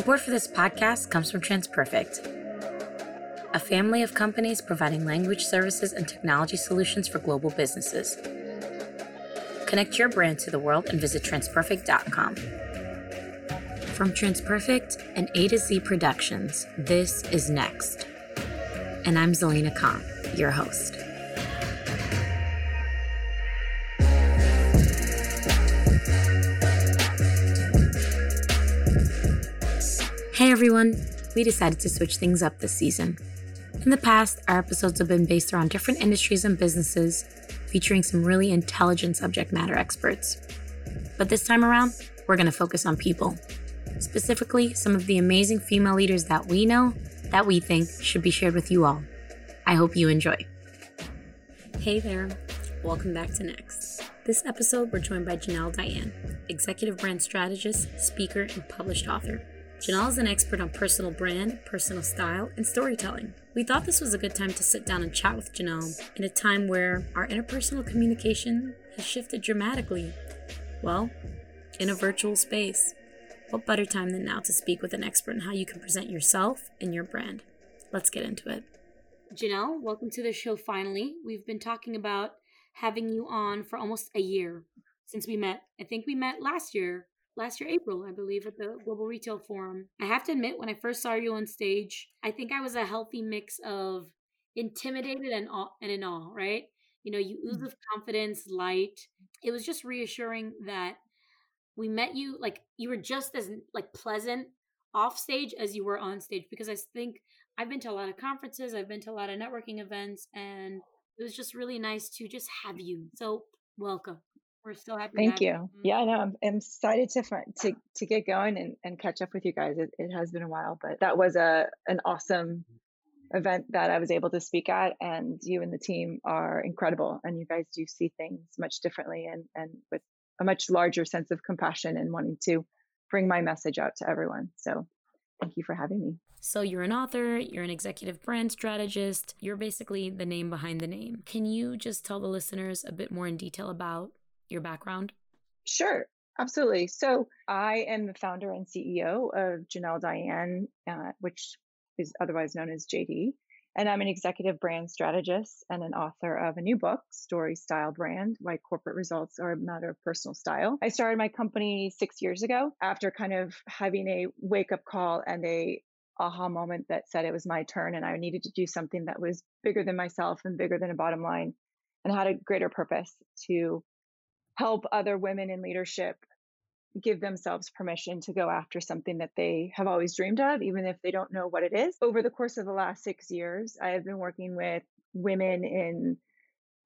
Support for this podcast comes from TransPerfect, a family of companies providing language services and technology solutions for global businesses. Connect your brand to the world and visit transperfect.com. From TransPerfect and A to Z Productions, this is Next. And I'm Zelina Khan, your host. Everyone! We decided to switch things up this season. In the past, our episodes have been based around different industries and businesses, featuring some really intelligent subject matter experts. But this time around, we're going to focus on people. Specifically, some of the amazing female leaders that we know that we think should be shared with you all. I hope you enjoy. Hey there, welcome back to Next. This episode, we're joined by Janelle Diane, executive brand strategist, speaker, and published author. Janelle is an expert on personal brand, personal style, and storytelling. We thought this was a good time to sit down and chat with Janelle in a time where our interpersonal communication has shifted dramatically. Well, in a virtual space. What better time than now to speak with an expert on how you can present yourself and your brand? Let's get into it. Janelle, welcome to the show finally. We've been talking about having you on for almost a year since we met. I think we met last year last year, April, I believe, at the Global Retail Forum. I have to admit, when I first saw you on stage, I think I was a healthy mix of intimidated and awe, and in awe, right? You know, you ooze mm. with confidence, light. It was just reassuring that we met you like you were just as like pleasant off stage as you were on stage because I think I've been to a lot of conferences, I've been to a lot of networking events, and it was just really nice to just have you. So welcome. We're so happy. Thank you. Mm-hmm. Yeah, no, I'm, I'm excited to to to get going and, and catch up with you guys. It, it has been a while, but that was a an awesome event that I was able to speak at, and you and the team are incredible, and you guys do see things much differently and and with a much larger sense of compassion and wanting to bring my message out to everyone. So, thank you for having me. So, you're an author, you're an executive brand strategist, you're basically the name behind the name. Can you just tell the listeners a bit more in detail about your background? Sure, absolutely. So I am the founder and CEO of Janelle Diane, uh, which is otherwise known as JD. And I'm an executive brand strategist and an author of a new book, Story Style Brand Why Corporate Results Are a Matter of Personal Style. I started my company six years ago after kind of having a wake up call and a aha moment that said it was my turn and I needed to do something that was bigger than myself and bigger than a bottom line and had a greater purpose to help other women in leadership give themselves permission to go after something that they have always dreamed of, even if they don't know what it is. Over the course of the last six years, I have been working with women in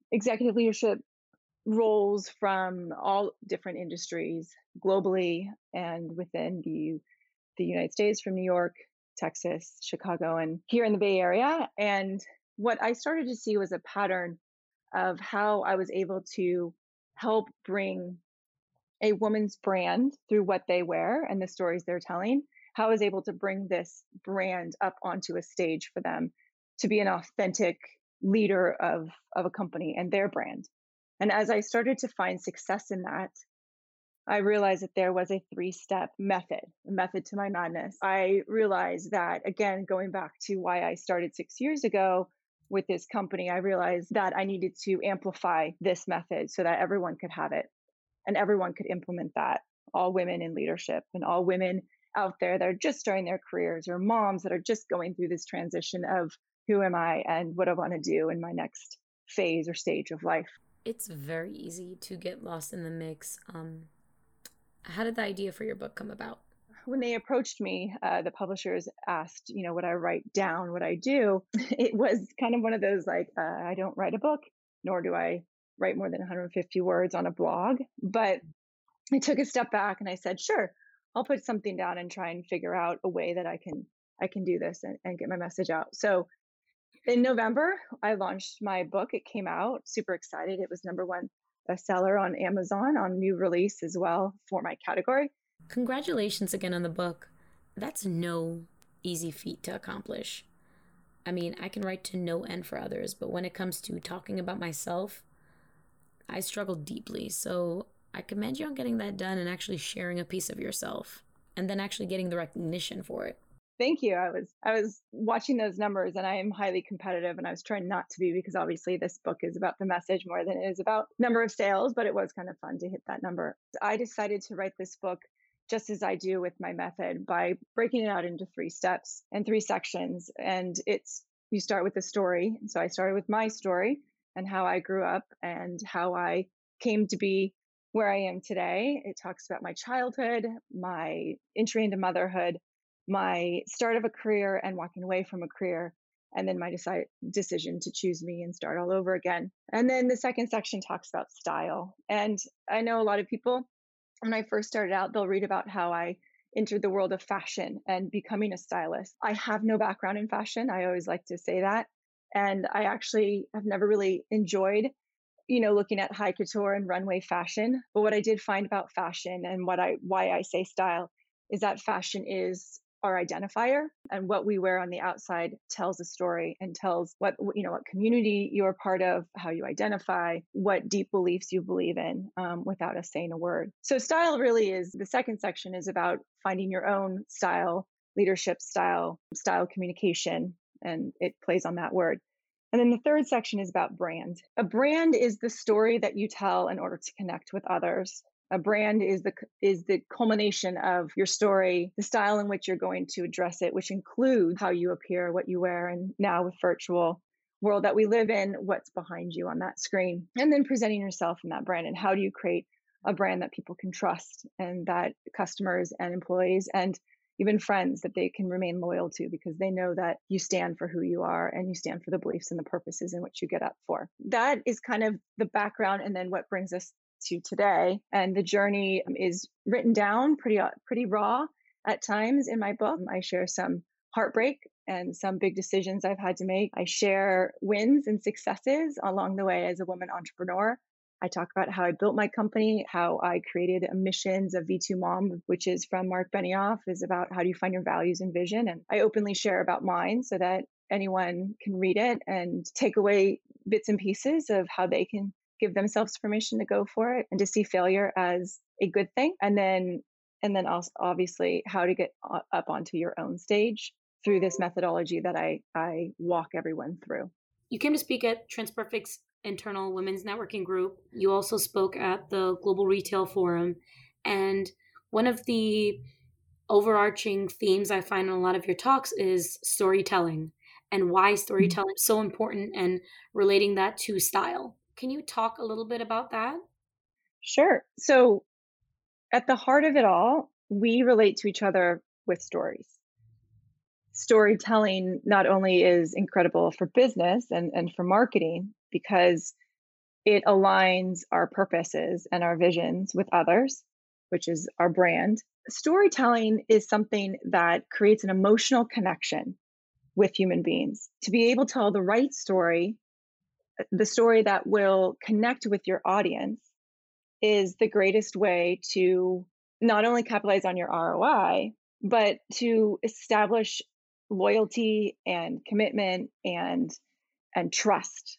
executive leadership roles from all different industries globally and within the, the United States, from New York, Texas, Chicago, and here in the Bay Area. And what I started to see was a pattern of how I was able to help bring a woman's brand through what they wear and the stories they're telling, how I was able to bring this brand up onto a stage for them to be an authentic leader of, of a company and their brand. And as I started to find success in that, I realized that there was a three step method, a method to my madness. I realized that, again, going back to why I started six years ago, with this company, I realized that I needed to amplify this method so that everyone could have it and everyone could implement that. All women in leadership and all women out there that are just starting their careers or moms that are just going through this transition of who am I and what I want to do in my next phase or stage of life. It's very easy to get lost in the mix. Um, how did the idea for your book come about? When they approached me, uh, the publishers asked, you know, what I write down what I do? It was kind of one of those like, uh, I don't write a book, nor do I write more than 150 words on a blog. But I took a step back and I said, sure, I'll put something down and try and figure out a way that I can I can do this and, and get my message out. So in November, I launched my book. It came out, super excited. It was number one bestseller on Amazon on new release as well for my category. Congratulations again on the book. That's no easy feat to accomplish. I mean, I can write to no end for others, but when it comes to talking about myself, I struggle deeply. So I commend you on getting that done and actually sharing a piece of yourself. and then actually getting the recognition for it. Thank you. I was I was watching those numbers and I am highly competitive and I was trying not to be because obviously this book is about the message more than it is about number of sales, but it was kind of fun to hit that number. I decided to write this book just as I do with my method by breaking it out into three steps and three sections and it's you start with the story. So I started with my story and how I grew up and how I came to be where I am today. It talks about my childhood, my entry into motherhood, my start of a career and walking away from a career and then my decide, decision to choose me and start all over again. And then the second section talks about style. And I know a lot of people, when I first started out, they'll read about how I entered the world of fashion and becoming a stylist. I have no background in fashion. I always like to say that. And I actually have never really enjoyed, you know, looking at high couture and runway fashion. But what I did find about fashion and what I why I say style is that fashion is our identifier and what we wear on the outside tells a story and tells what you know what community you're part of how you identify what deep beliefs you believe in um, without us saying a word. So style really is the second section is about finding your own style leadership style style communication and it plays on that word. And then the third section is about brand. A brand is the story that you tell in order to connect with others a brand is the is the culmination of your story the style in which you're going to address it which includes how you appear what you wear and now with virtual world that we live in what's behind you on that screen and then presenting yourself in that brand and how do you create a brand that people can trust and that customers and employees and even friends that they can remain loyal to because they know that you stand for who you are and you stand for the beliefs and the purposes in which you get up for. That is kind of the background and then what brings us to today. And the journey is written down pretty uh, pretty raw at times in my book. I share some heartbreak and some big decisions I've had to make. I share wins and successes along the way as a woman entrepreneur. I talk about how I built my company, how I created a missions of V2MOM, which is from Marc Benioff, is about how do you find your values and vision. And I openly share about mine so that anyone can read it and take away bits and pieces of how they can give themselves permission to go for it and to see failure as a good thing and then and then also obviously how to get up onto your own stage through this methodology that I I walk everyone through. You came to speak at TransPerfect's internal women's networking group. You also spoke at the Global Retail Forum and one of the overarching themes I find in a lot of your talks is storytelling and why mm-hmm. storytelling is so important and relating that to style. Can you talk a little bit about that? Sure. So, at the heart of it all, we relate to each other with stories. Storytelling not only is incredible for business and, and for marketing because it aligns our purposes and our visions with others, which is our brand. Storytelling is something that creates an emotional connection with human beings. To be able to tell the right story the story that will connect with your audience is the greatest way to not only capitalize on your ROI, but to establish loyalty and commitment and and trust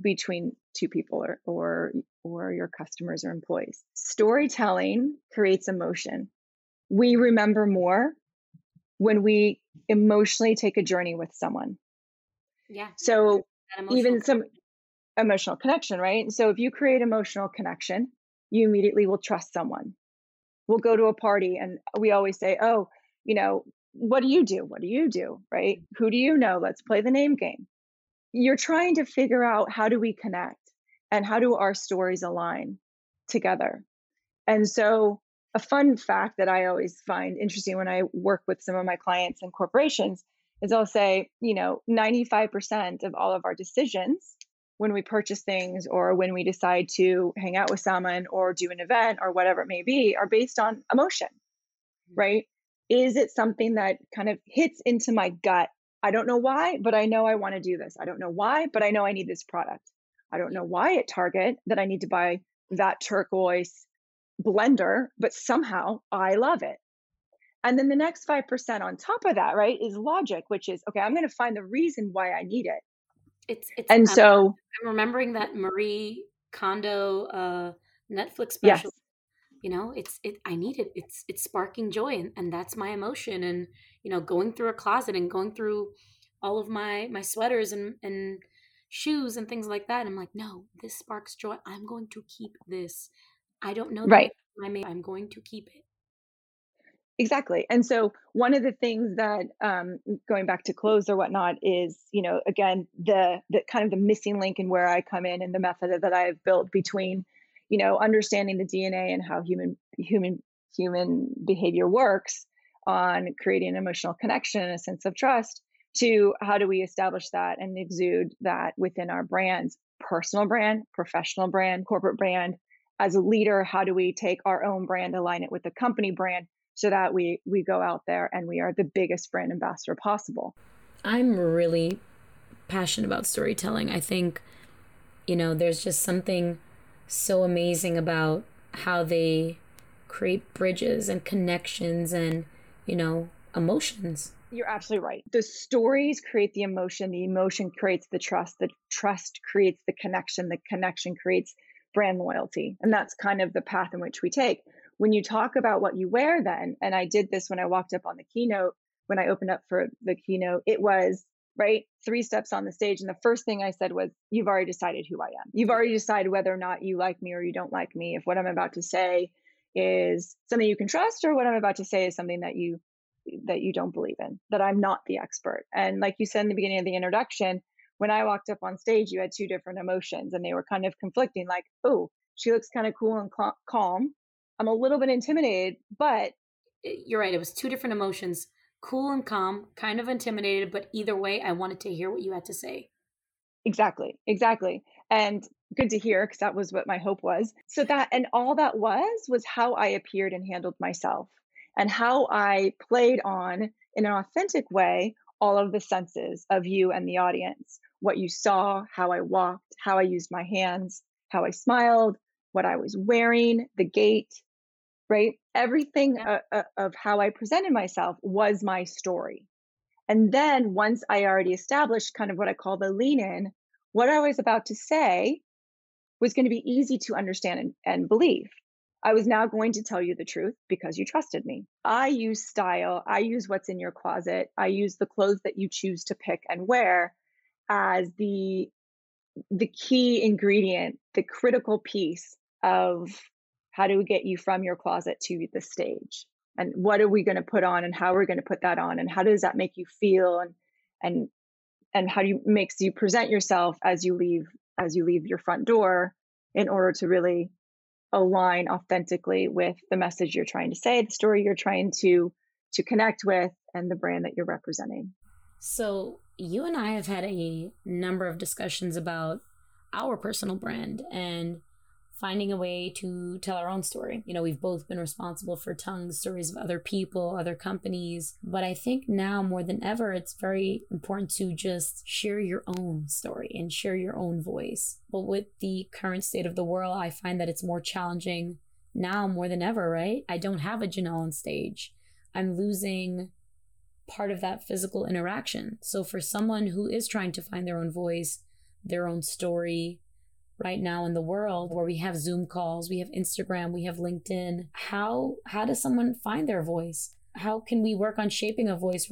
between two people or or or your customers or employees. Storytelling creates emotion. We remember more when we emotionally take a journey with someone. Yeah. So even some emotional connection, right? So if you create emotional connection, you immediately will trust someone. We'll go to a party and we always say, oh, you know, what do you do? What do you do? Right? Who do you know? Let's play the name game. You're trying to figure out how do we connect and how do our stories align together. And so, a fun fact that I always find interesting when I work with some of my clients and corporations is I'll say, you know, 95% of all of our decisions when we purchase things or when we decide to hang out with someone or do an event or whatever it may be are based on emotion, mm-hmm. right? Is it something that kind of hits into my gut? I don't know why, but I know I want to do this. I don't know why, but I know I need this product. I don't know why at Target that I need to buy that turquoise blender, but somehow I love it. And then the next 5% on top of that, right, is logic, which is okay, I'm going to find the reason why I need it. It's, it's and so I'm remembering that Marie Kondo uh, Netflix special. Yes. you know it's it i need it. It's it's sparking joy and, and that's my emotion and you know going through a closet and going through all of my my sweaters and and shoes and things like that and i'm like no this sparks joy. I'm going to keep this. I don't know right. I'm going to keep it exactly and so one of the things that um, going back to clothes or whatnot is you know again the the kind of the missing link in where i come in and the method that i've built between you know understanding the dna and how human human human behavior works on creating an emotional connection and a sense of trust to how do we establish that and exude that within our brands personal brand professional brand corporate brand. As a leader how do we take our own brand align it with the company brand so that we we go out there and we are the biggest brand ambassador possible i'm really passionate about storytelling i think you know there's just something so amazing about how they create bridges and connections and you know emotions you're absolutely right. The stories create the emotion, the emotion creates the trust, the trust creates the connection, the connection creates brand loyalty. And that's kind of the path in which we take. When you talk about what you wear, then, and I did this when I walked up on the keynote, when I opened up for the keynote, it was right three steps on the stage. And the first thing I said was, You've already decided who I am. You've already decided whether or not you like me or you don't like me. If what I'm about to say is something you can trust or what I'm about to say is something that you that you don't believe in, that I'm not the expert. And like you said in the beginning of the introduction, when I walked up on stage, you had two different emotions and they were kind of conflicting like, oh, she looks kind of cool and cal- calm. I'm a little bit intimidated, but. You're right. It was two different emotions cool and calm, kind of intimidated, but either way, I wanted to hear what you had to say. Exactly. Exactly. And good to hear because that was what my hope was. So that, and all that was, was how I appeared and handled myself and how I played on in an authentic way all of the senses of you and the audience what you saw, how I walked, how I used my hands, how I smiled, what I was wearing, the gait, right? Everything yeah. uh, uh, of how I presented myself was my story. And then once I already established kind of what I call the lean in, what I was about to say was going to be easy to understand and, and believe. I was now going to tell you the truth because you trusted me. I use style, I use what's in your closet, I use the clothes that you choose to pick and wear as the the key ingredient, the critical piece of how do we get you from your closet to the stage? And what are we going to put on and how are we going to put that on and how does that make you feel and and and how do you makes you present yourself as you leave as you leave your front door in order to really align authentically with the message you're trying to say, the story you're trying to to connect with and the brand that you're representing. So, you and I have had a number of discussions about our personal brand and finding a way to tell our own story. You know, we've both been responsible for telling stories of other people, other companies, but I think now more than ever, it's very important to just share your own story and share your own voice. But with the current state of the world, I find that it's more challenging now more than ever, right? I don't have a Janelle on stage. I'm losing part of that physical interaction. So for someone who is trying to find their own voice, their own story, right now in the world where we have Zoom calls, we have Instagram, we have LinkedIn. How how does someone find their voice? How can we work on shaping a voice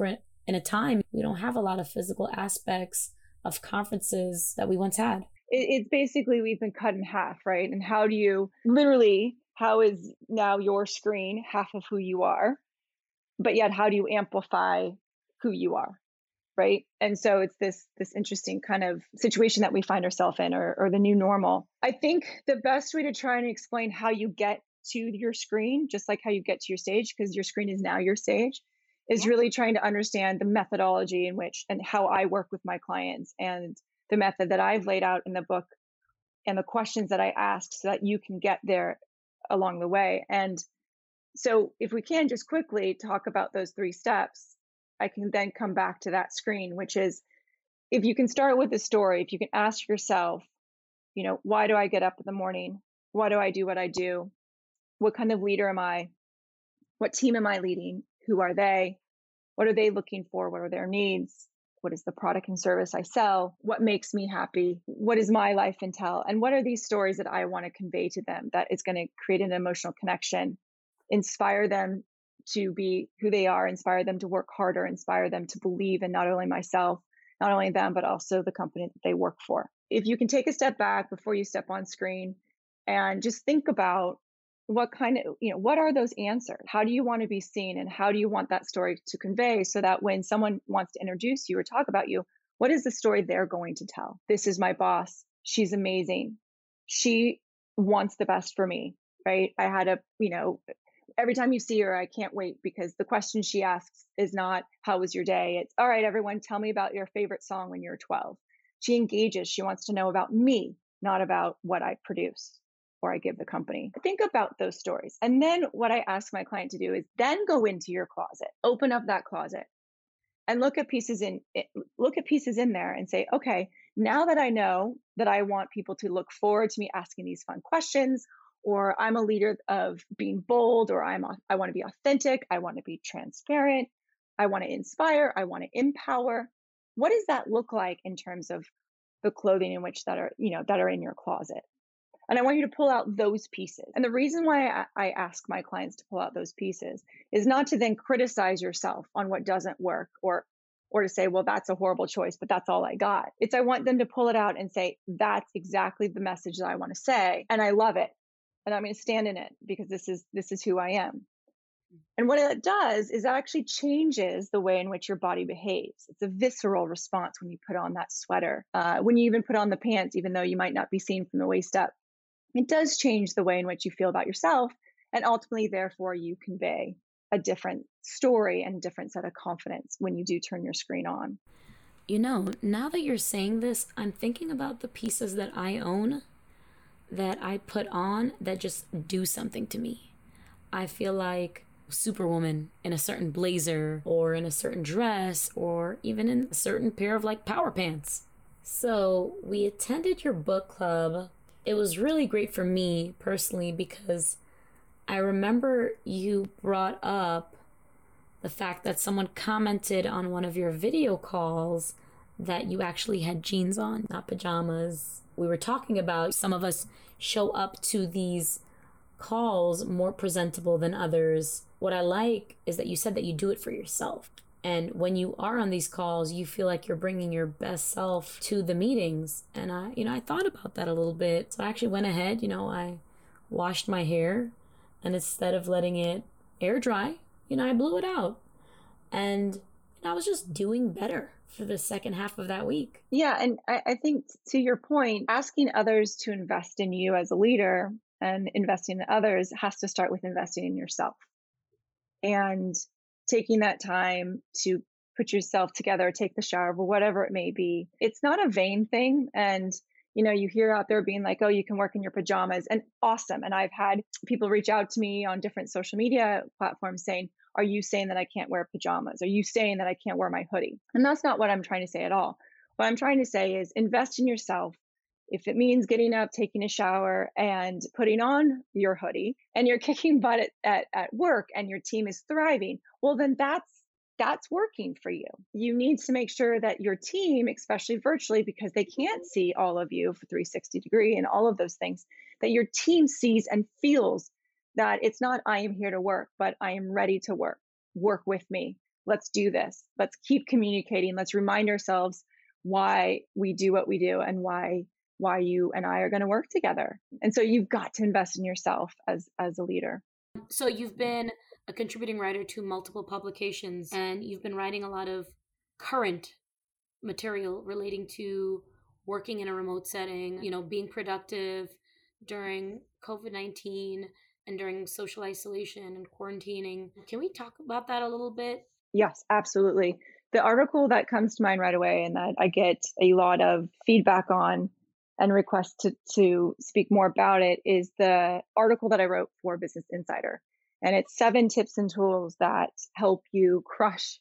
in a time we don't have a lot of physical aspects of conferences that we once had? It's basically we've been cut in half, right? And how do you literally how is now your screen half of who you are? But yet how do you amplify who you are? Right? And so it's this this interesting kind of situation that we find ourselves in or, or the new normal. I think the best way to try and explain how you get to your screen just like how you get to your stage because your screen is now your stage is yeah. really trying to understand the methodology in which and how i work with my clients and the method that i've laid out in the book and the questions that i ask so that you can get there along the way. And so if we can just quickly talk about those three steps I can then come back to that screen, which is if you can start with the story, if you can ask yourself, you know, why do I get up in the morning? Why do I do what I do? What kind of leader am I? What team am I leading? Who are they? What are they looking for? What are their needs? What is the product and service I sell? What makes me happy? What is my life entail? And what are these stories that I want to convey to them that is going to create an emotional connection, inspire them to be who they are, inspire them to work harder, inspire them to believe in not only myself, not only them, but also the company that they work for. If you can take a step back before you step on screen and just think about what kind of, you know, what are those answers? How do you want to be seen and how do you want that story to convey so that when someone wants to introduce you or talk about you, what is the story they're going to tell? This is my boss. She's amazing. She wants the best for me, right? I had a, you know, every time you see her, I can't wait because the question she asks is not, How was your day? It's, All right, everyone, tell me about your favorite song when you were 12. She engages. She wants to know about me, not about what I produce or I give the company. Think about those stories. And then what I ask my client to do is then go into your closet, open up that closet and look at pieces in eh, look at pieces in there and say, okay, now that I know that I want people to look forward to me asking these fun questions or I'm a leader of being bold, or I'm I want to be authentic, I want to be transparent, I want to inspire, I want to empower. What does that look like in terms of the clothing in which that are you know that are in your closet? And I want you to pull out those pieces. And the reason why I, I ask my clients to pull out those pieces is not to then criticize yourself on what doesn't work or or to say, well, that's a horrible choice, but that's all I got. It's I want them to pull it out and say, that's exactly the message that I want to say. And I love it and I'm going to stand in it because this is this is who I am. And what it does is that actually changes the way in which your body behaves. It's a visceral response when you put on that sweater, uh, when you even put on the pants, even though you might not be seen from the waist up. It does change the way in which you feel about yourself, and ultimately, therefore, you convey a different story and a different set of confidence when you do turn your screen on. You know, now that you're saying this, I'm thinking about the pieces that I own that I put on that just do something to me. I feel like superwoman in a certain blazer or in a certain dress or even in a certain pair of like power pants. So, we attended your book club. It was really great for me personally because I remember you brought up the fact that someone commented on one of your video calls that you actually had jeans on, not pajamas, we were talking about, some of us show up to these calls more presentable than others. What I like is that you said that you do it for yourself. And when you are on these calls, you feel like you're bringing your best self to the meetings. And I, you know, I thought about that a little bit. So I actually went ahead, you know, I washed my hair and instead of letting it air dry, you know, I blew it out. And I was just doing better for the second half of that week. Yeah. And I, I think to your point, asking others to invest in you as a leader and investing in others has to start with investing in yourself and taking that time to put yourself together, take the shower, whatever it may be. It's not a vain thing. And you know, you hear out there being like, oh, you can work in your pajamas and awesome. And I've had people reach out to me on different social media platforms saying, are you saying that I can't wear pajamas? Are you saying that I can't wear my hoodie? And that's not what I'm trying to say at all. What I'm trying to say is invest in yourself. If it means getting up, taking a shower, and putting on your hoodie, and you're kicking butt at, at, at work and your team is thriving, well, then that's that's working for you. You need to make sure that your team, especially virtually, because they can't see all of you for 360 degree and all of those things, that your team sees and feels that it's not I am here to work, but I am ready to work. Work with me. Let's do this. Let's keep communicating. Let's remind ourselves why we do what we do and why why you and I are going to work together. And so you've got to invest in yourself as as a leader. So you've been a contributing writer to multiple publications and you've been writing a lot of current material relating to working in a remote setting, you know, being productive during COVID-19 and during social isolation and quarantining. Can we talk about that a little bit? Yes, absolutely. The article that comes to mind right away and that I get a lot of feedback on and requests to, to speak more about it is the article that I wrote for Business Insider. And it's seven tips and tools that help you crush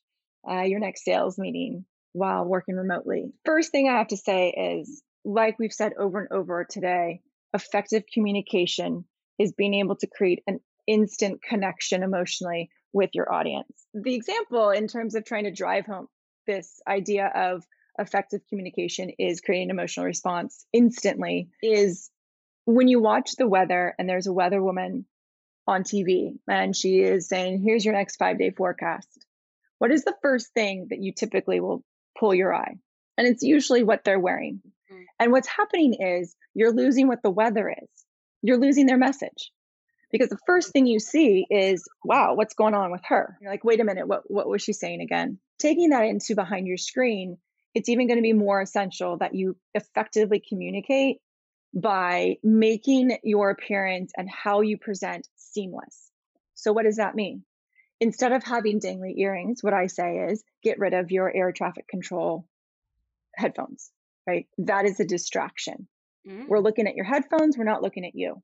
uh, your next sales meeting while working remotely. First thing I have to say is, like we've said over and over today, effective communication is being able to create an instant connection emotionally with your audience. The example in terms of trying to drive home this idea of effective communication is creating emotional response instantly is when you watch the weather and there's a weather woman on TV and she is saying, here's your next five day forecast. What is the first thing that you typically will pull your eye? And it's usually what they're wearing. Mm-hmm. And what's happening is you're losing what the weather is, you're losing their message. Because the first thing you see is, wow, what's going on with her? You're like, wait a minute, what, what was she saying again? Taking that into behind your screen, it's even going to be more essential that you effectively communicate by making your appearance and how you present seamless. So, what does that mean? Instead of having dangly earrings, what I say is get rid of your air traffic control headphones, right? That is a distraction. Mm-hmm. We're looking at your headphones, we're not looking at you.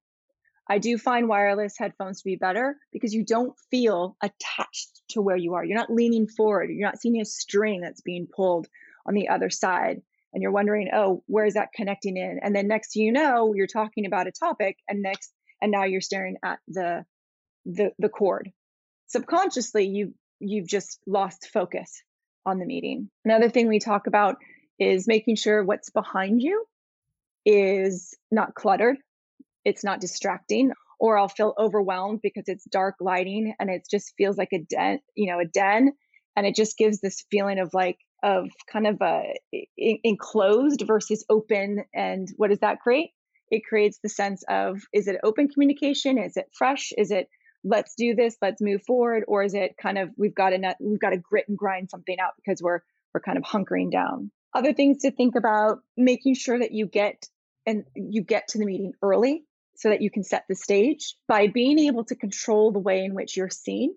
I do find wireless headphones to be better because you don't feel attached to where you are. You're not leaning forward, you're not seeing a string that's being pulled on the other side and you're wondering, oh, where is that connecting in? And then next you know, you're talking about a topic, and next, and now you're staring at the the the cord. Subconsciously, you you've just lost focus on the meeting. Another thing we talk about is making sure what's behind you is not cluttered, it's not distracting, or I'll feel overwhelmed because it's dark lighting and it just feels like a den, you know, a den, and it just gives this feeling of like of kind of a enclosed versus open and what does that create? It creates the sense of is it open communication? Is it fresh? Is it let's do this let's move forward or is it kind of we've got to we've got to grit and grind something out because we're we're kind of hunkering down other things to think about making sure that you get and you get to the meeting early so that you can set the stage by being able to control the way in which you're seen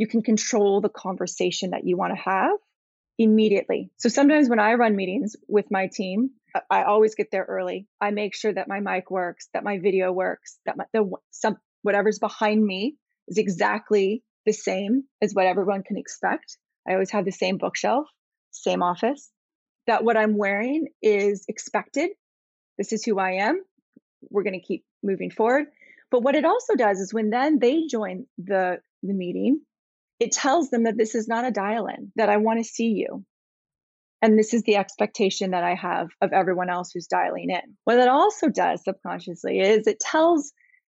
you can control the conversation that you want to have immediately. So sometimes when I run meetings with my team, I always get there early. I make sure that my mic works, that my video works, that my, the some whatever's behind me is exactly the same as what everyone can expect. I always have the same bookshelf, same office. That what I'm wearing is expected. This is who I am. We're going to keep moving forward. But what it also does is when then they join the the meeting, it tells them that this is not a dial in, that I want to see you. And this is the expectation that I have of everyone else who's dialing in. What it also does subconsciously is it tells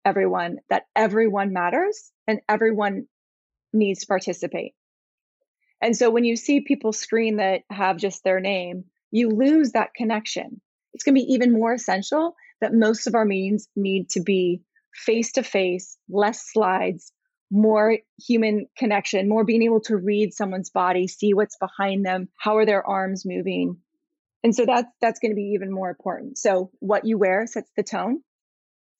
everyone that everyone matters and everyone needs to participate. And so when you see people screen that have just their name, you lose that connection. It's going to be even more essential that most of our meetings need to be face to face, less slides, more human connection, more being able to read someone's body, see what's behind them, how are their arms moving. And so that's that's going to be even more important. So what you wear sets the tone.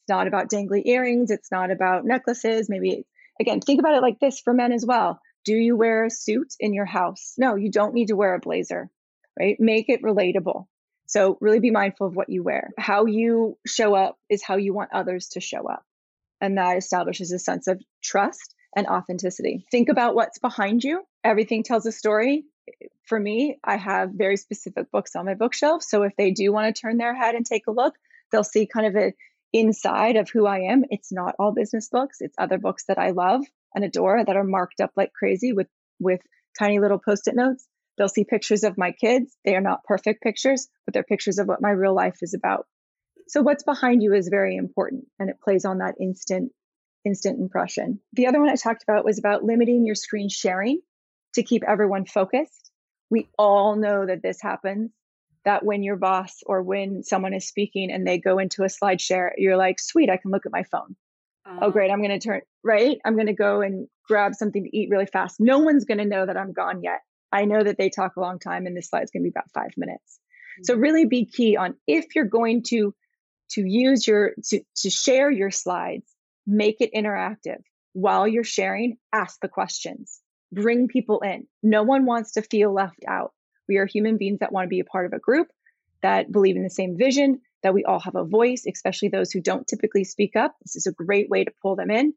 It's not about dangly earrings, it's not about necklaces, maybe again, think about it like this for men as well. Do you wear a suit in your house? No, you don't need to wear a blazer, right? Make it relatable. So really be mindful of what you wear. How you show up is how you want others to show up and that establishes a sense of trust and authenticity. Think about what's behind you. Everything tells a story. For me, I have very specific books on my bookshelf. So if they do want to turn their head and take a look, they'll see kind of a inside of who I am. It's not all business books. It's other books that I love and adore that are marked up like crazy with with tiny little post-it notes. They'll see pictures of my kids. They are not perfect pictures, but they're pictures of what my real life is about. So what's behind you is very important and it plays on that instant instant impression. The other one I talked about was about limiting your screen sharing to keep everyone focused. We all know that this happens that when your boss or when someone is speaking and they go into a slide share, you're like, sweet, I can look at my phone. Uh, oh, great. I'm going to turn, right? I'm going to go and grab something to eat really fast. No one's going to know that I'm gone yet. I know that they talk a long time and this slide's going to be about five minutes. Mm-hmm. So, really be key on if you're going to to use your to, to share your slides make it interactive while you're sharing ask the questions bring people in no one wants to feel left out we are human beings that want to be a part of a group that believe in the same vision that we all have a voice especially those who don't typically speak up this is a great way to pull them in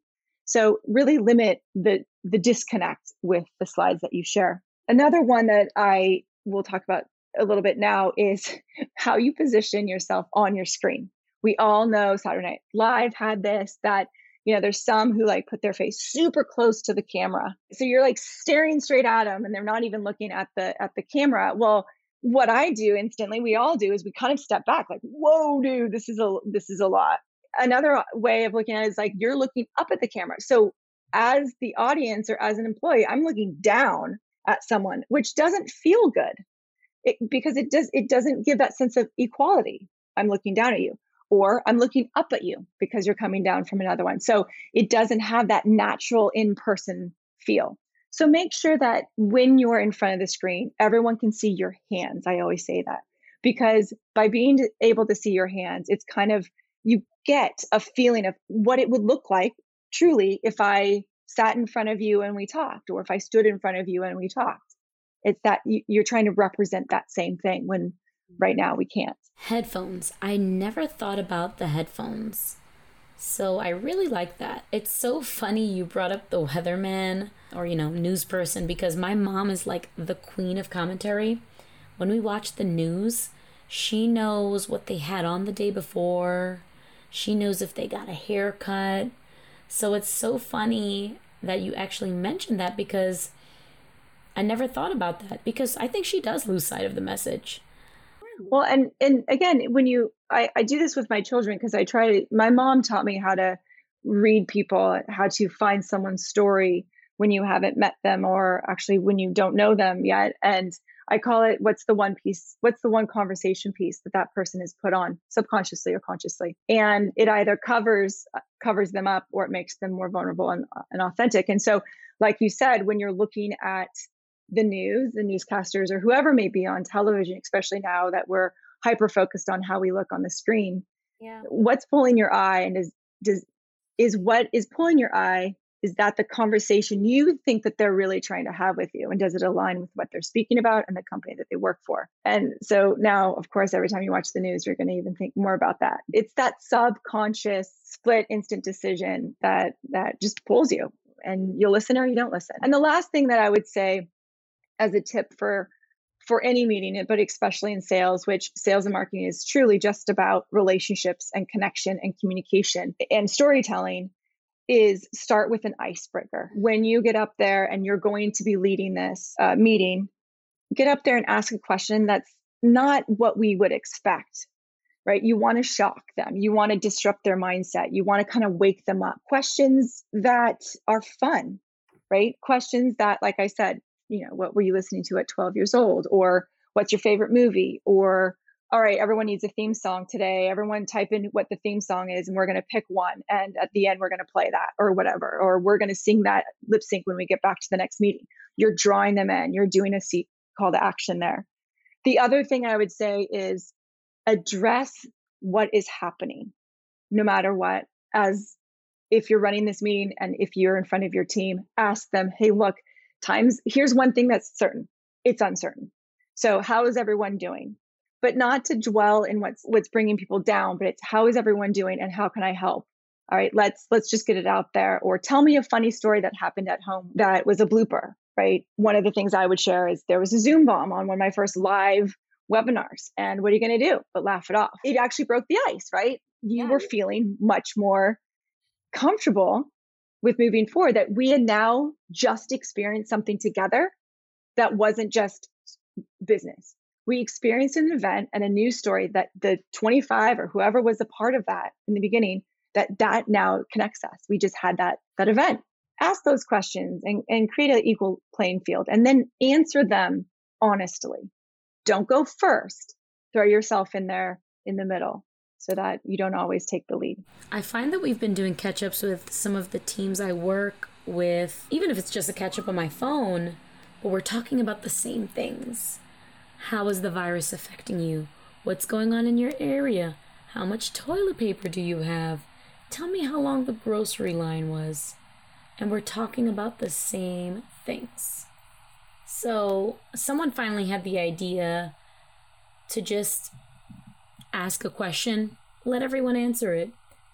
so really limit the the disconnect with the slides that you share another one that i will talk about a little bit now is how you position yourself on your screen we all know Saturday Night Live had this that You know, there's some who like put their face super close to the camera. So you're like staring straight at them and they're not even looking at the at the camera. Well, what I do instantly, we all do is we kind of step back like, "Whoa, dude, this is a this is a lot." Another uh, way of looking at it is like you're looking up at the camera. So as the audience or as an employee, I'm looking down at someone, which doesn't feel good. It, because it does it doesn't give that sense of equality. I'm looking down at you or I'm looking up at you because you're coming down from another one. So it doesn't have that natural in person feel. So make sure that when you're in front of the screen, everyone can see your hands. I always say that because by being able to see your hands, it's kind of you get a feeling of what it would look like truly if I sat in front of you and we talked, or if I stood in front of you and we talked. It's that you're trying to represent that same thing when right now we can't. Headphones. I never thought about the headphones. So I really like that. It's so funny you brought up the weatherman or, you know, news person because my mom is like the queen of commentary. When we watch the news, she knows what they had on the day before. She knows if they got a haircut. So it's so funny that you actually mentioned that because I never thought about that because I think she does lose sight of the message. Well, mm. and and again, when you I, I do this with my children because I try to my mom taught me how to read people, how to find someone's story when you haven't met them or actually when you don't know them yet. And I call it what's the one piece, what's the one conversation piece that that person has put on subconsciously or consciously. And it either covers uh, covers them up or it makes them more vulnerable and, uh, and authentic. And so, like you said, when you're looking at the news, the newscasters, or whoever may be on television, especially now that we're hyper focused on how we look on the screen. Yeah. What's pulling your eye and is does is what is pulling your eye is that the conversation you think that they're really trying to have with you and does it align with what they're speaking about and the company that they work for and so now of course every time you watch the news you're going to even think more about that it's that subconscious split instant decision that that just pulls you and you'll listen or you don't listen and the last thing that i would say as a tip for for any meeting but especially in sales which sales and marketing is truly just about relationships and connection and communication. And storytelling is start with an icebreaker. When you get up there and you're going to be leading this uh, meeting get up there and ask a question that's not what we would expect right? You want to shock them. You want to disrupt their mindset. You want to kind of wake them up. Questions that are fun right? Questions that like i said you know, what were you listening to at 12 years old? Or what's your favorite movie? Or, all right, everyone needs a theme song today. Everyone type in what the theme song is, and we're going to pick one. And at the end, we're going to play that or whatever. Or we're going to sing that lip sync when we get back to the next meeting. You're drawing them in, you're doing a seat call to action there. The other thing I would say is address what is happening, no matter what. As if you're running this meeting and if you're in front of your team, ask them, hey, look, times here's one thing that's certain it's uncertain. So how is everyone doing? But not to dwell in what's what's bringing people down but it's how is everyone doing and how can i help? All right let's let's just get it out there or tell me a funny story that happened at home that was a blooper right? One of the things i would share is there was a zoom bomb on one of my first live webinars and what are you going to do but laugh it off? It actually broke the ice right? You yeah. were feeling much more comfortable with moving forward that we had now just experienced something together that wasn't just business. We experienced an event and a news story that the 25 or whoever was a part of that in the beginning, that that now connects us. We just had that that event. Ask those questions and, and create an equal playing field and then answer them honestly. Don't go first. Throw yourself in there in the middle so that you don't always take the lead. I find that we've been doing catch ups with some of the teams I work with, even if it's just a catch up on my phone, but we're talking about the same things. How is the virus affecting you? What's going on in your area? How much toilet paper do you have? Tell me how long the grocery line was. And we're talking about the same things. So, someone finally had the idea to just ask a question, let everyone answer it.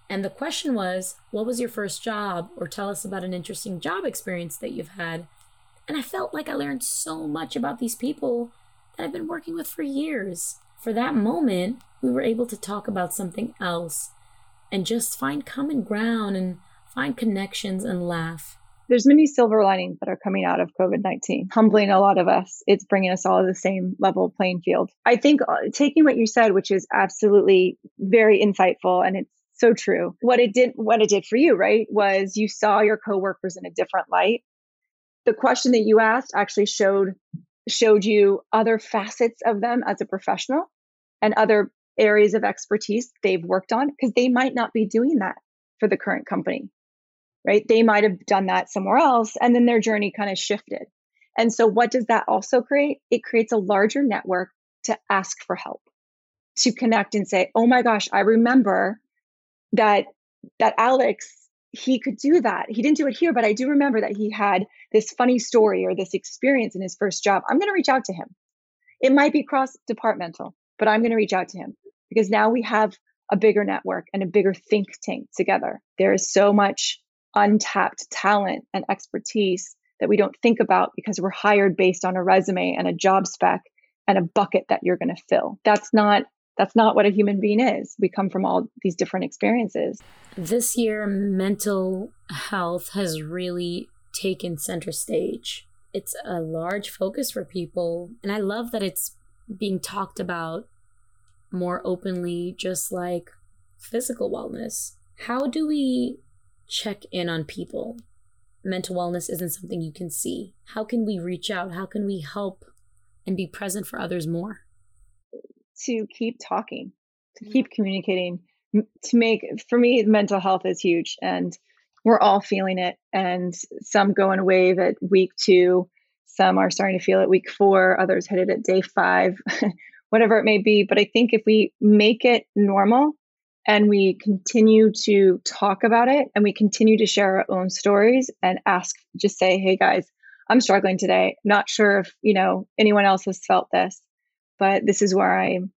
And the question was, What was your first job? Or tell us about an interesting job experience that you've had. And I felt like I learned so much about these people that I've been working with for years. For that moment, we were able to talk about something else and just find common ground and find connections, and laugh. There's many silver linings that are coming out of COVID 19, humbling a lot of us. It's bringing us all to the same level playing field. I think uh, taking what you said, which is absolutely very insightful and it's so true. What it did, what it did for you, right, was you saw your coworkers in a different light. The question that you asked actually showed showed you other facets of them as a professional and other areas of expertise they've worked on because they might not be doing that for the current company right? They might have done that somewhere else and then their journey kind of shifted. And so what does that also create? It creates a larger network to ask for help to connect and say oh my gosh i remember that that alex he could do that. He didn't do it here but i do remember that he had this funny story or this experience in his first job. I'm going to reach out to him. It might be cross departmental but i'm going to reach out to him because now we have a bigger network and a bigger think tank together. There is so much untapped talent and expertise that we don't think about because we're hired based on a resume and a job spec and a bucket that you're going to fill. That's not that's not what a human being is. We come from all these different experiences. This year mental health has really taken center stage. It's a large focus for people and I love that it's being talked about more openly, just like physical wellness. How do we check in on people? Mental wellness isn't something you can see. How can we reach out? How can we help and be present for others more? To keep talking, to mm-hmm. keep communicating, to make, for me, mental health is huge and we're all feeling it. And some go in a wave at week two, some are starting to feel it week four, others hit it at day five. whatever it may be. But I think if we make it normal and we continue to talk about it and we continue to share our own stories and ask, just say, hey guys, I'm struggling today. Not sure if, you know, anyone else has felt this, but this is where I'm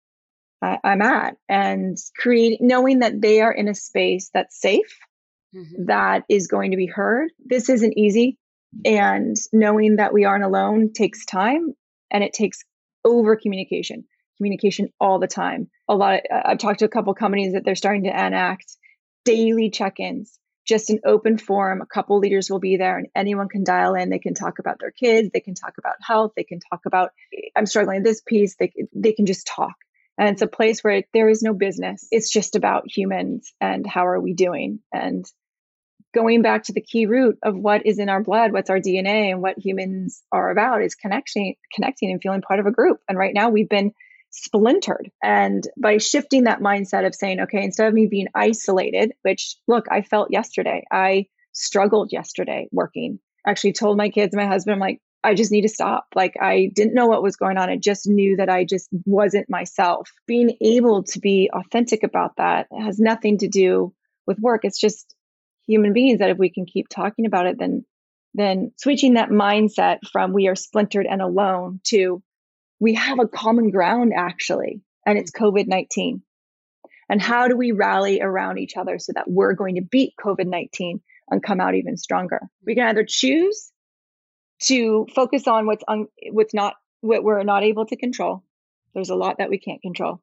I, am at and create knowing that they are in a space that's safe mm-hmm. that is going to be heard this isn't easy and knowing that we aren't alone takes time and it takes over communication communication all the time. A lot of, I've talked to a couple companies that they're starting to enact daily check-ins, just an open forum. A couple leaders will be there and anyone can dial in. They can talk about their kids, they can talk about health, they can talk about I'm struggling with this piece. They they can just talk. And it's a place where there is no business. It's just about humans and how are we doing and going back to the key root of what is in our blood, what's our DNA, and what humans are about is connecting, connecting and feeling part of a group. And right now, we've been splintered. And by shifting that mindset of saying, okay, instead of me being isolated, which look, I felt yesterday, I struggled yesterday working. Actually told my kids, my husband, I'm like, I just need to stop. Like I didn't know what was going on. I just knew that I just wasn't myself. Being able to be authentic about that has nothing to do with work. It's just human beings that if we can keep talking about it, then then switching that mindset from we are splintered and alone to we have a common ground actually, and it's COVID 19. And how do we rally around each other so that we're going to beat COVID 19 and come out even stronger? We can either choose to focus on what's un- what's not what we're not able to control. There's a lot that we can't control.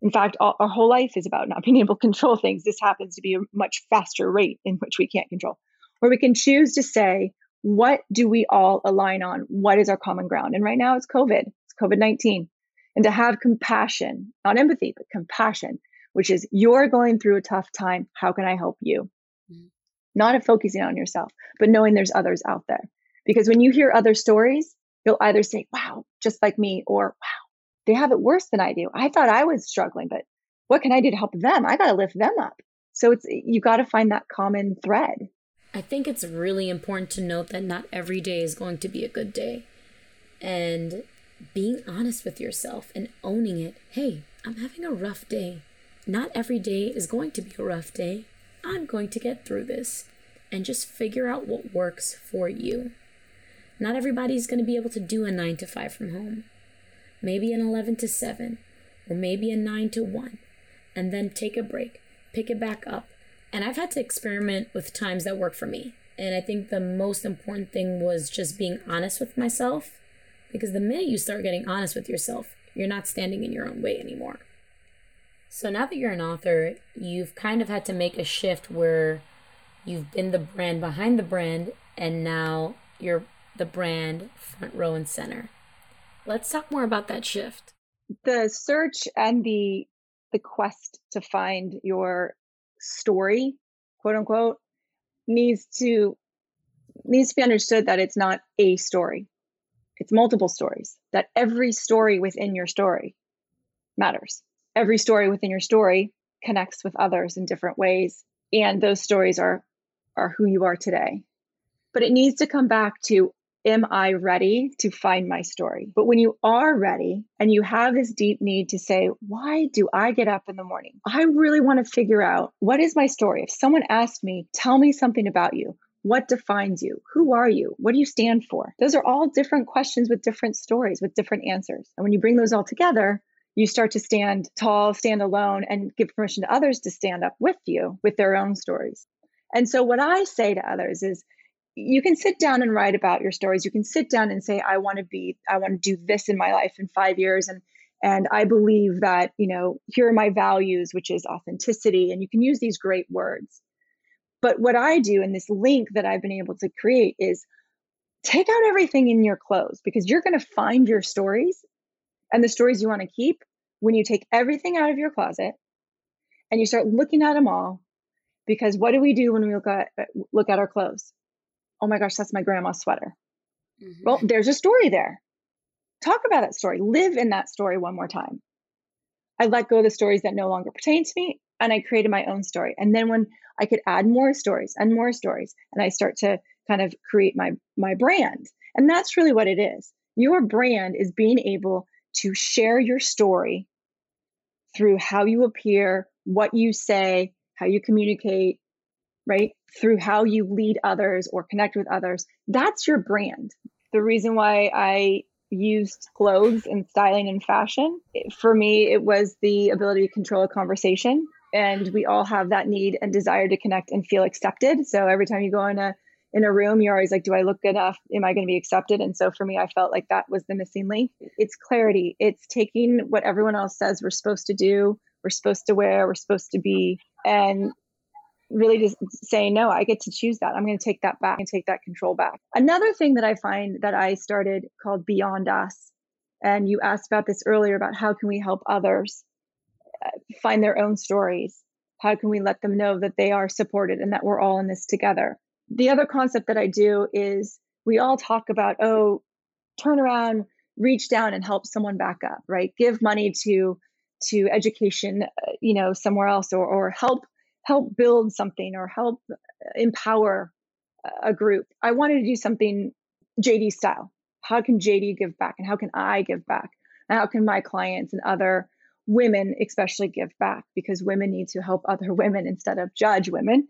In fact, all, our whole life is about not being able to control things. This happens to be a much faster rate in which we can't control. Or we can choose to say, what do we all align on? What is our common ground? And right now it's COVID. COVID 19, and to have compassion, not empathy, but compassion, which is you're going through a tough time. How can I help you? Mm-hmm. Not focusing on yourself, but knowing there's others out there. Because when you hear other stories, you'll either say, wow, just like me, or wow, they have it worse than I do. I thought I was struggling, but what can I do to help them? I got to lift them up. So it's you got to find that common thread. I think it's really important to note that not every day is going to be a good day. And being honest with yourself and owning it. Hey, I'm having a rough day. Not every day is going to be a rough day. I'm going to get through this and just figure out what works for you. Not everybody's going to be able to do a 9 to 5 from home. Maybe an 11 to 7 or maybe a 9 to 1 and then take a break, pick it back up. And I've had to experiment with times that work for me. And I think the most important thing was just being honest with myself because the minute you start getting honest with yourself, you're not standing in your own way anymore. So now that you're an author, you've kind of had to make a shift where You've been the brand behind the brand, and now you're the brand front row and center. Let's talk more about that shift. The search and the the quest to find your story, quote unquote, needs to needs to be understood that it's not a story. It's multiple stories. That every story within your story matters. Every story within your story connects with others in different ways and those stories are are who you are today. But it needs to come back to am I ready to find my story? But when you are ready and you have this deep need to say, why do I get up in the morning? I really want to figure out what is my story. If someone asked me, tell me something about you, what defines you? Who are you? What do you stand for? Those are all different questions with different stories, with different answers. And when you bring those all together, you start to stand tall, stand alone, and give permission to others to stand up with you with their own stories. And so, what I say to others is, you can sit down and write about your stories. You can sit down and say, I want to be, I want to do this in my life in five years. And and I believe that, you know, here are my values, which is authenticity. And you can use these great words. But what I do in this link that I've been able to create is take out everything in your clothes because you're going to find your stories and the stories you want to keep when you take everything out of your closet and you start looking at them all. Because what do we do when we look at look at our clothes? oh my gosh, that's my grandma's sweater. Mm-hmm. Well, there's a story there. Talk about that story. Live in that story one more time. I let go of the stories that no longer pertain to me and I created my own story. And then when I could add more stories and more stories, and I start to kind of create my my brand. And that's really what it is. Your brand is being able to share your story through how you appear, what you say, how you communicate, right? Through how you lead others or connect with others. That's your brand. The reason why I used clothes and styling and fashion, for me, it was the ability to control a conversation. And we all have that need and desire to connect and feel accepted. So every time you go in a in a room, you're always like, do I look good enough? Am I going to be accepted? And so for me, I felt like that was the missing link. It's clarity. It's taking what everyone else says we're supposed to do, we're supposed to wear, we're supposed to be, and really just saying no i get to choose that i'm going to take that back and take that control back another thing that i find that i started called beyond us and you asked about this earlier about how can we help others find their own stories how can we let them know that they are supported and that we're all in this together the other concept that i do is we all talk about oh turn around reach down and help someone back up right give money to to education uh, you know somewhere else or or help help build something or help empower a group. I wanted to do something JD style. How can JD give back and how can I give back? And how can my clients and other women especially give back because women need to help other women instead of judge women.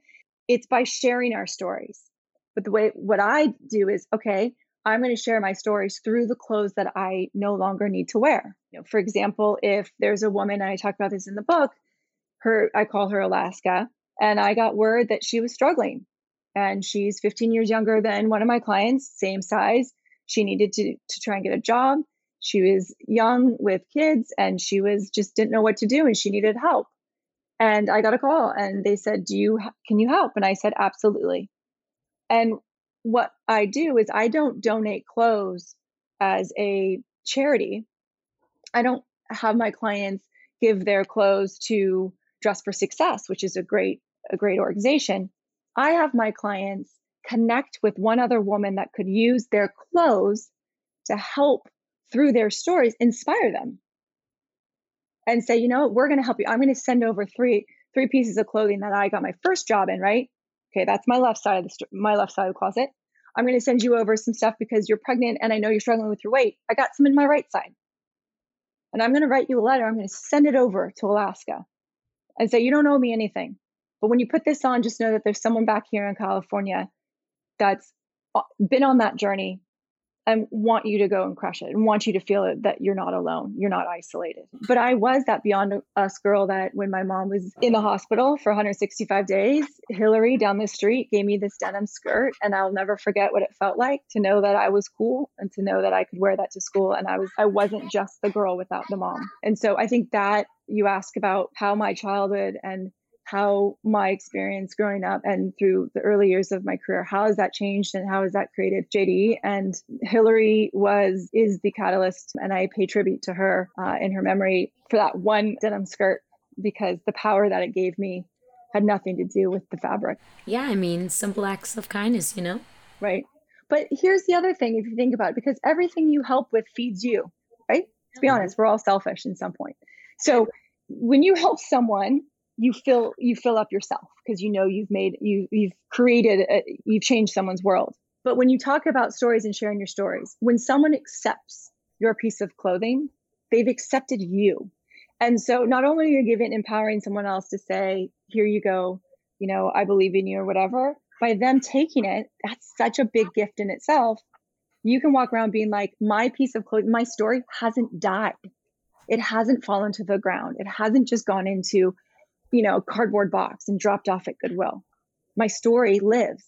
It's by sharing our stories. But the way what I do is okay, I'm going to share my stories through the clothes that I no longer need to wear. You know, for example, if there's a woman, and I talk about this in the book, her I call her Alaska, and I got word that she was struggling. And she's 15 years younger than one of my clients, same size. She needed to to try and get a job. She was young with kids and she was just didn't know what to do and she needed help. And I got a call and they said, "Do you can you help?" And I said, "Absolutely." And what I do is I don't donate clothes as a charity. I don't have my clients give their clothes to Dress for Success, which is a great a great organization. I have my clients connect with one other woman that could use their clothes to help through their stories inspire them and say, you know, we're going to help you. I'm going to send over three three pieces of clothing that I got my first job in, right? Okay, that's my left side of the my left side of the closet. I'm going to send you over some stuff because you're pregnant and I know you're struggling with your weight. I got some in my right side. And I'm going to write you a letter. I'm going to send it over to Alaska and say, you don't owe me anything. But when you put this on, just know that there's someone back here in California that's uh, been on that journey and want you to go and crush it and want you to feel it, that you're not alone, you're not isolated. But I was that beyond us girl that when my mom was in the hospital for 165 days, Hillary down the street gave me this denim skirt, and I'll never forget what it felt like to know that I was cool and to know that I could wear that to school, and I was I wasn't just the girl without the mom. And so I think that you ask about how my childhood and how my experience growing up and through the early years of my career how has that changed and how has that created jd and hillary was is the catalyst and i pay tribute to her uh, in her memory for that one denim skirt because the power that it gave me had nothing to do with the fabric. Yeah i mean simple acts of kindness you know? Right. But here's the other thing if you think about it because everything you help with feeds you right? Let's be honest we're all selfish in some point. So when you help someone you fill you fill up yourself because you know you've made you you've created a, you've changed someone's world. But when you talk about stories and sharing your stories when someone accepts your piece of clothing they've accepted you. And so not only are you giving empowering someone else to say here you go you know i believe in you or whatever by them taking it that's such a big gift in itself. You can walk around being like my piece of clothing my story hasn't died. It hasn't fallen to the ground. It hasn't just gone into you know, cardboard box and dropped off at Goodwill. My story lives,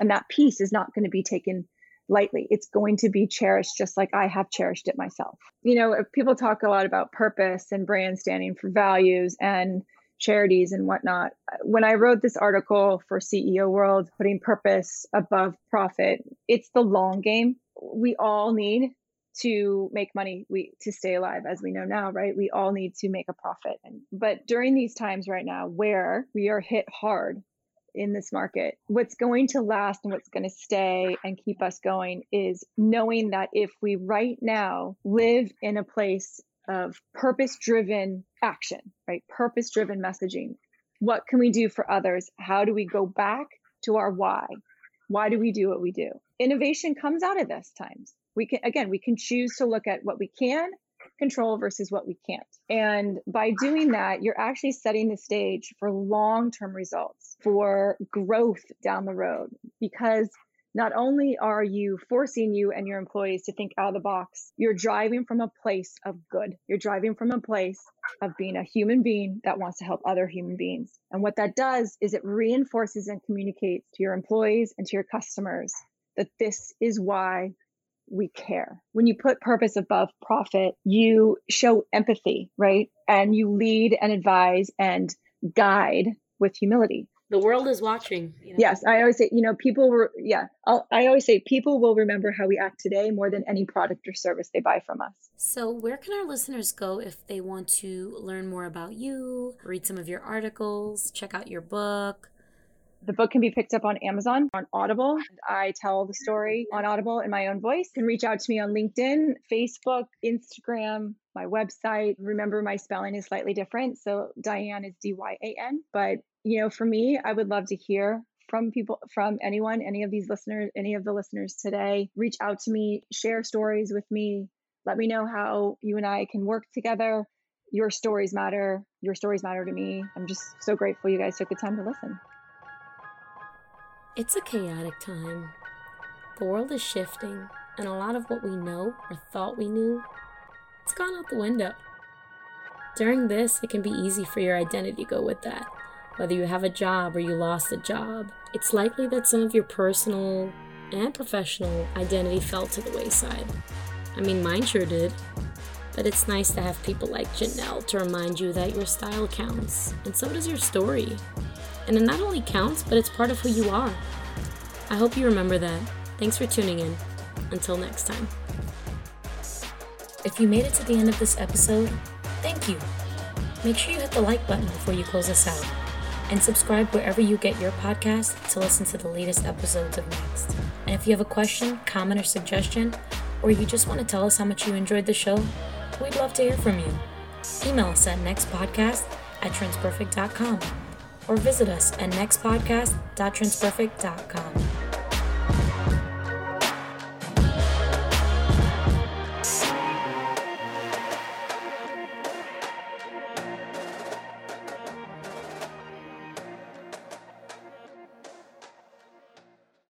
and that piece is not going to be taken lightly. It's going to be cherished just like I have cherished it myself. You know, people talk a lot about purpose and brand standing for values and charities and whatnot. When I wrote this article for CEO World, putting purpose above profit, it's the long game. We all need to make money we to stay alive as we know now right? We all need to make a profit. And but during these times right now where we are hit hard in this market what's going to last and what's going to stay and keep us going is knowing that if we right now live in a place of purpose driven action right? Purpose driven messaging what can we do for others? How do we go back to our why? Why do we do what we do? Innovation comes out of this times we can again we can choose to look at what we can control versus what we can't and by doing that you're actually setting the stage for long-term results for growth down the road because not only are you forcing you and your employees to think out of the box, you're driving from a place of good. You're driving from a place of being a human being that wants to help other human beings. And what that does is it reinforces and communicates to your employees and to your customers that this is why we care. When you put purpose above profit, you show empathy, right? And you lead and advise and guide with humility. The world is watching. You know? Yes, I always say, you know, people were, yeah, I'll, I always say people will remember how we act today more than any product or service they buy from us. So, where can our listeners go if they want to learn more about you, read some of your articles, check out your book? The book can be picked up on Amazon, on Audible. I tell the story on Audible in my own voice. You can reach out to me on LinkedIn, Facebook, Instagram, my website. Remember, my spelling is slightly different. So Dyan is D Y A N. But, you know, for me, I would love to hear from people, from anyone, any of these listeners, any of the listeners today. Reach out to me, share stories with me. Let me know how you and I can work together. Your stories matter. Your stories matter to me. I'm just so grateful you guys took the time to listen. It's a chaotic time. The world is shifting, and a lot of what we know or thought we knew, it's gone out the window. During this, it can be easy for your identity to go with that. Whether you have a job or you lost a job, it's likely that some of your personal and professional identity fell to the wayside. I mean, mine sure did. But it's nice to have people like Janelle to remind you that your style counts, and so does your story. And it not only counts, but it's part of who you are. I hope you remember that. Thanks for tuning in. Until next time. If you made it to the end of this episode, thank you. Make sure you hit the like button before you close us out. And subscribe wherever you get your podcast to listen to the latest episodes of Next. And if you have a question, comment, or suggestion, or you just want to tell us how much you enjoyed the show, we'd love to hear from you. Email us at nextpodcast at transperfect.com or visit us at nextpodcast.transperfect.com.